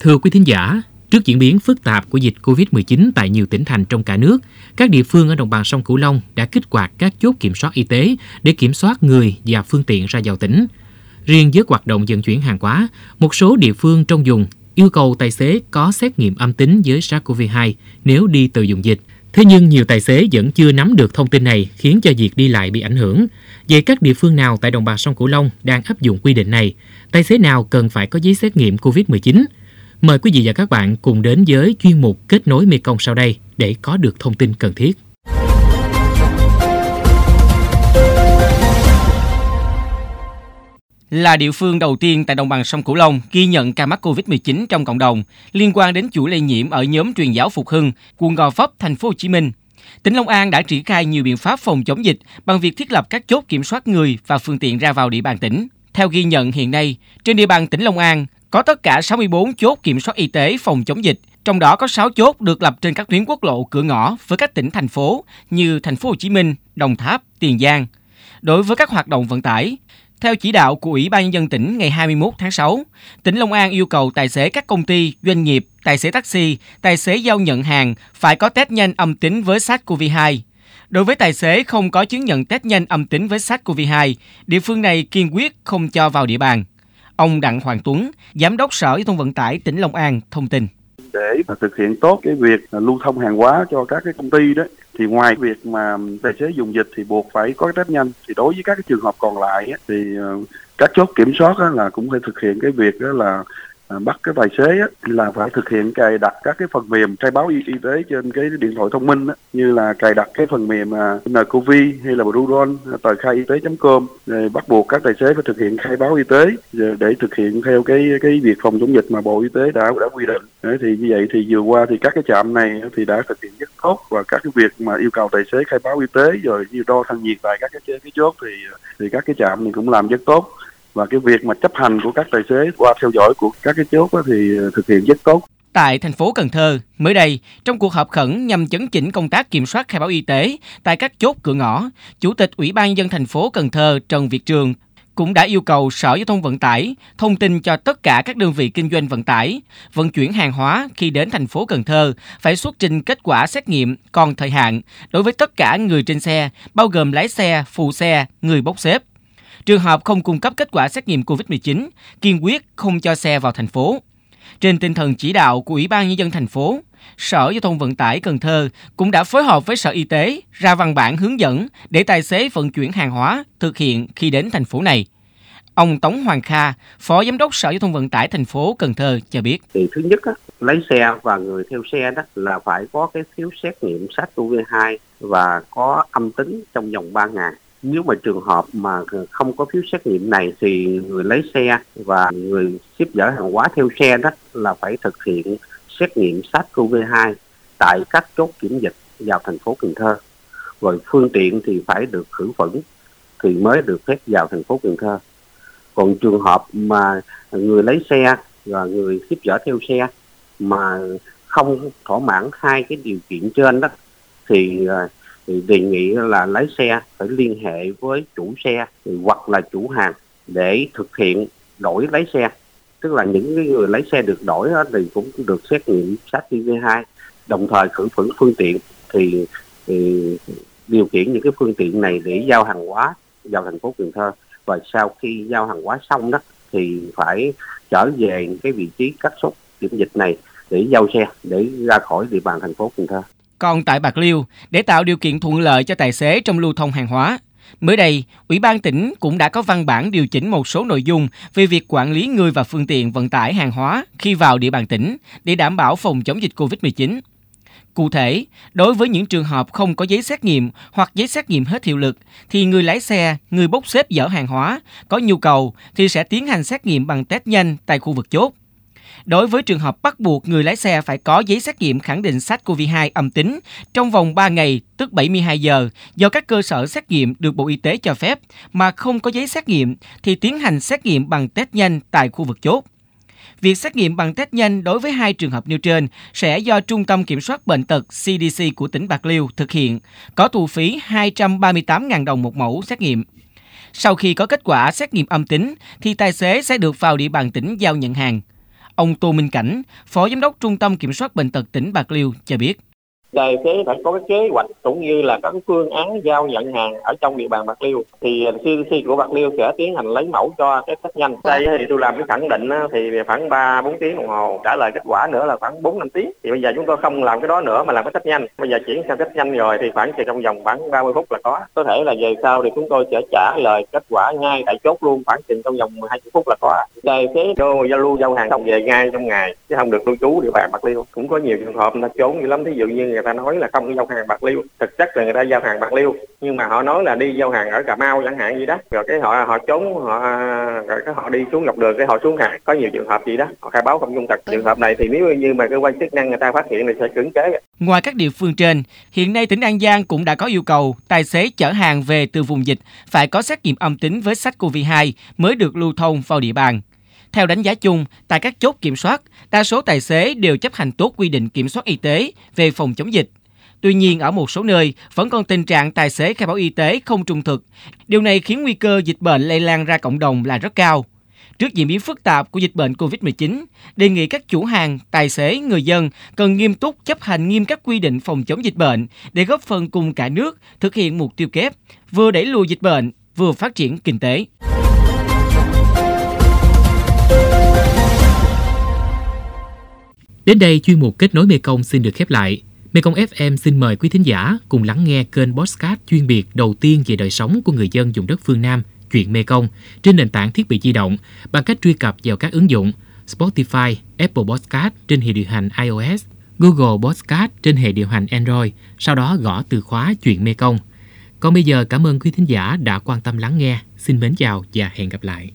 Thưa quý thính giả, trước diễn biến phức tạp của dịch COVID-19 tại nhiều tỉnh thành trong cả nước, các địa phương ở đồng bằng sông Cửu Long đã kích hoạt các chốt kiểm soát y tế để kiểm soát người và phương tiện ra vào tỉnh. Riêng với hoạt động vận chuyển hàng hóa, một số địa phương trong vùng yêu cầu tài xế có xét nghiệm âm tính với SARS-CoV-2 nếu đi từ vùng dịch. Thế nhưng nhiều tài xế vẫn chưa nắm được thông tin này khiến cho việc đi lại bị ảnh hưởng. Vậy các địa phương nào tại đồng bằng sông Cửu Long đang áp dụng quy định này? Tài xế nào cần phải có giấy xét nghiệm COVID-19? Mời quý vị và các bạn cùng đến với chuyên mục Kết nối Mekong sau đây để có được thông tin cần thiết. là địa phương đầu tiên tại đồng bằng sông Cửu Long ghi nhận ca mắc COVID-19 trong cộng đồng liên quan đến chuỗi lây nhiễm ở nhóm truyền giáo Phục Hưng, quận Gò Vấp, thành phố Hồ Chí Minh. Tỉnh Long An đã triển khai nhiều biện pháp phòng chống dịch bằng việc thiết lập các chốt kiểm soát người và phương tiện ra vào địa bàn tỉnh. Theo ghi nhận hiện nay, trên địa bàn tỉnh Long An có tất cả 64 chốt kiểm soát y tế phòng chống dịch, trong đó có 6 chốt được lập trên các tuyến quốc lộ cửa ngõ với các tỉnh thành phố như thành phố Hồ Chí Minh, Đồng Tháp, Tiền Giang. Đối với các hoạt động vận tải, theo chỉ đạo của Ủy ban nhân dân tỉnh ngày 21 tháng 6, tỉnh Long An yêu cầu tài xế các công ty, doanh nghiệp, tài xế taxi, tài xế giao nhận hàng phải có test nhanh âm tính với SARS-CoV-2. Đối với tài xế không có chứng nhận test nhanh âm tính với SARS-CoV-2, địa phương này kiên quyết không cho vào địa bàn. Ông Đặng Hoàng Tuấn, Giám đốc Sở Giao thông Vận tải tỉnh Long An thông tin. Để mà thực hiện tốt cái việc lưu thông hàng hóa cho các cái công ty đó thì ngoài việc mà tài xế dùng dịch thì buộc phải có cái test nhanh. Thì đối với các cái trường hợp còn lại thì ờ, các chốt kiểm soát là cũng phải thực hiện cái việc đó là À, bắt cái tài xế á, là phải thực hiện cài đặt các cái phần mềm khai báo y, y tế trên cái điện thoại thông minh á, như là cài đặt cái phần mềm à, nCoV hay là Bluezone à, tờ khai y tế.com rồi bắt buộc các tài xế phải thực hiện khai báo y tế để thực hiện theo cái cái việc phòng chống dịch mà bộ y tế đã đã quy định. Đấy, thì như vậy thì vừa qua thì các cái trạm này thì đã thực hiện rất tốt và các cái việc mà yêu cầu tài xế khai báo y tế rồi như đo thân nhiệt tại các cái cái chốt thì thì các cái trạm này cũng làm rất tốt và cái việc mà chấp hành của các tài xế qua theo dõi của các cái chốt thì ờ, thực hiện rất tốt. Tại thành phố Cần Thơ, mới đây, trong cuộc họp khẩn nhằm chấn chỉnh công tác kiểm soát khai báo y tế tại các chốt cửa ngõ, Chủ tịch Ủy ban dân thành phố Cần Thơ Trần Việt Trường cũng đã yêu cầu Sở Giao thông Vận tải thông tin cho tất cả các đơn vị kinh doanh vận tải, vận chuyển hàng hóa khi đến thành phố Cần Thơ phải xuất trình kết quả xét nghiệm còn thời hạn đối với tất cả người trên xe, bao gồm lái xe, phụ xe, người bốc xếp. Trường hợp không cung cấp kết quả xét nghiệm COVID-19, kiên quyết không cho xe vào thành phố. Trên tinh thần chỉ đạo của Ủy ban Nhân dân thành phố, Sở Giao thông Vận tải Cần Thơ cũng đã phối hợp với Sở Y tế ra văn bản hướng dẫn để tài xế vận chuyển hàng hóa thực hiện khi đến thành phố này. Ông Tống Hoàng Kha, Phó Giám đốc Sở Giao thông Vận tải thành phố Cần Thơ cho biết. Thì thứ nhất, á, lấy xe và người theo xe đó là phải có cái phiếu xét nghiệm SARS-CoV-2 và có âm tính trong vòng 3 ngày nếu mà trường hợp mà không có phiếu xét nghiệm này thì người lấy xe và người ship chở hàng hóa theo xe đó là phải thực hiện xét nghiệm SARS-CoV-2 tại các chốt kiểm dịch vào thành phố Cần Thơ. Rồi phương tiện thì phải được khử khuẩn thì mới được phép vào thành phố Cần Thơ. Còn trường hợp mà người lấy xe và người ship chở theo xe mà không thỏa mãn hai cái điều kiện trên đó thì à, thì đề nghị là lái xe phải liên hệ với chủ xe hoặc là chủ hàng để thực hiện đổi lái xe. Tức là những cái người lái xe được đổi thì cũng được xét nghiệm SARS-CoV-2 đồng thời khử khuẩn phương tiện. Thì, thì điều khiển những cái phương tiện này để giao hàng hóa vào thành phố Cần Thơ. Và sau khi giao hàng hóa xong đó thì phải trở về cái vị trí cắt xúc kiểm dịch này để giao xe để ra khỏi địa bàn thành phố Cần Thơ. Còn tại Bạc Liêu, để tạo điều kiện thuận lợi cho tài xế trong lưu thông hàng hóa, Mới đây, Ủy ban tỉnh cũng đã có văn bản điều chỉnh một số nội dung về việc quản lý người và phương tiện vận tải hàng hóa khi vào địa bàn tỉnh để đảm bảo phòng chống dịch COVID-19. Cụ thể, đối với những trường hợp không có giấy xét nghiệm hoặc giấy xét nghiệm hết hiệu lực, thì người lái xe, người bốc xếp dỡ hàng hóa có nhu cầu thì sẽ tiến hành xét nghiệm bằng test nhanh tại khu vực chốt. Đối với trường hợp bắt buộc người lái xe phải có giấy xét nghiệm khẳng định SARS-CoV-2 âm tính trong vòng 3 ngày, tức 72 giờ, do các cơ sở xét nghiệm được Bộ Y tế cho phép mà không có giấy xét nghiệm thì tiến hành xét nghiệm bằng test nhanh tại khu vực chốt. Việc xét nghiệm bằng test nhanh đối với hai trường hợp nêu trên sẽ do Trung tâm Kiểm soát Bệnh tật CDC của tỉnh Bạc Liêu thực hiện, có thu phí 238.000 đồng một mẫu xét nghiệm. Sau khi có kết quả xét nghiệm âm tính, thì tài xế sẽ được vào địa bàn tỉnh giao nhận hàng. Ông Tô Minh Cảnh, Phó Giám đốc Trung tâm Kiểm soát Bệnh tật tỉnh Bạc Liêu cho biết tài xế phải có cái kế hoạch cũng như là các phương án giao nhận hàng ở trong địa bàn bạc liêu. Thì cdc của bạc liêu sẽ tiến hành lấy mẫu cho cái test nhanh. Đây thì tôi làm cái khẳng định thì khoảng ba bốn tiếng đồng hồ. Trả lời kết quả nữa là khoảng bốn năm tiếng. Thì bây giờ chúng tôi không làm cái đó nữa mà làm cái test nhanh. Bây giờ chuyển sang test nhanh rồi thì khoảng trong vòng khoảng 30 phút là có. Có thể là về sau thì chúng tôi sẽ trả lời kết quả ngay tại chốt luôn khoảng chừng trong vòng 20 phút là có. Tài xế đô giao lưu giao hàng xong. về ngay trong ngày chứ không được lưu trú địa bàn bạc liêu. Cũng có nhiều trường hợp ta trốn dữ lắm. Thí dụ như người ta nói là không giao hàng bạc liêu. Thực chất là người ta giao hàng bạc liêu, nhưng mà họ nói là đi giao hàng ở cà mau chẳng hạn gì đó. Rồi cái họ họ trốn, họ, rồi cái họ đi xuống ngọc đường, cái họ xuống hàng. Có nhiều trường hợp gì đó, họ khai báo không trung thực. Trường hợp này thì nếu như mà cơ quan chức năng người ta phát hiện thì sẽ cưỡng chế. Ngoài các địa phương trên, hiện nay tỉnh an giang cũng đã có yêu cầu tài xế chở hàng về từ vùng dịch phải có xét nghiệm âm tính với sars cov 2 mới được lưu thông vào địa bàn theo đánh giá chung, tại các chốt kiểm soát, đa số tài xế đều chấp hành tốt quy định kiểm soát y tế về phòng chống dịch. Tuy nhiên, ở một số nơi vẫn còn tình trạng tài xế khai báo y tế không trung thực. Điều này khiến nguy cơ dịch bệnh lây lan ra cộng đồng là rất cao. Trước diễn biến phức tạp của dịch bệnh COVID-19, đề nghị các chủ hàng, tài xế, người dân cần nghiêm túc chấp hành nghiêm các quy định phòng chống dịch bệnh để góp phần cùng cả nước thực hiện mục tiêu kép, vừa đẩy lùi dịch bệnh, vừa phát triển kinh tế. Đến đây chuyên mục kết nối Mekong xin được khép lại. Mekong FM xin mời quý thính giả cùng lắng nghe kênh podcast chuyên biệt đầu tiên về đời sống của người dân vùng đất phương Nam, chuyện Mekong, trên nền tảng thiết bị di động bằng cách truy cập vào các ứng dụng Spotify, Apple Podcast trên hệ điều hành iOS, Google Podcast trên hệ điều hành Android, sau đó gõ từ khóa chuyện Mekong. Còn bây giờ cảm ơn quý thính giả đã quan tâm lắng nghe. Xin mến chào và hẹn gặp lại.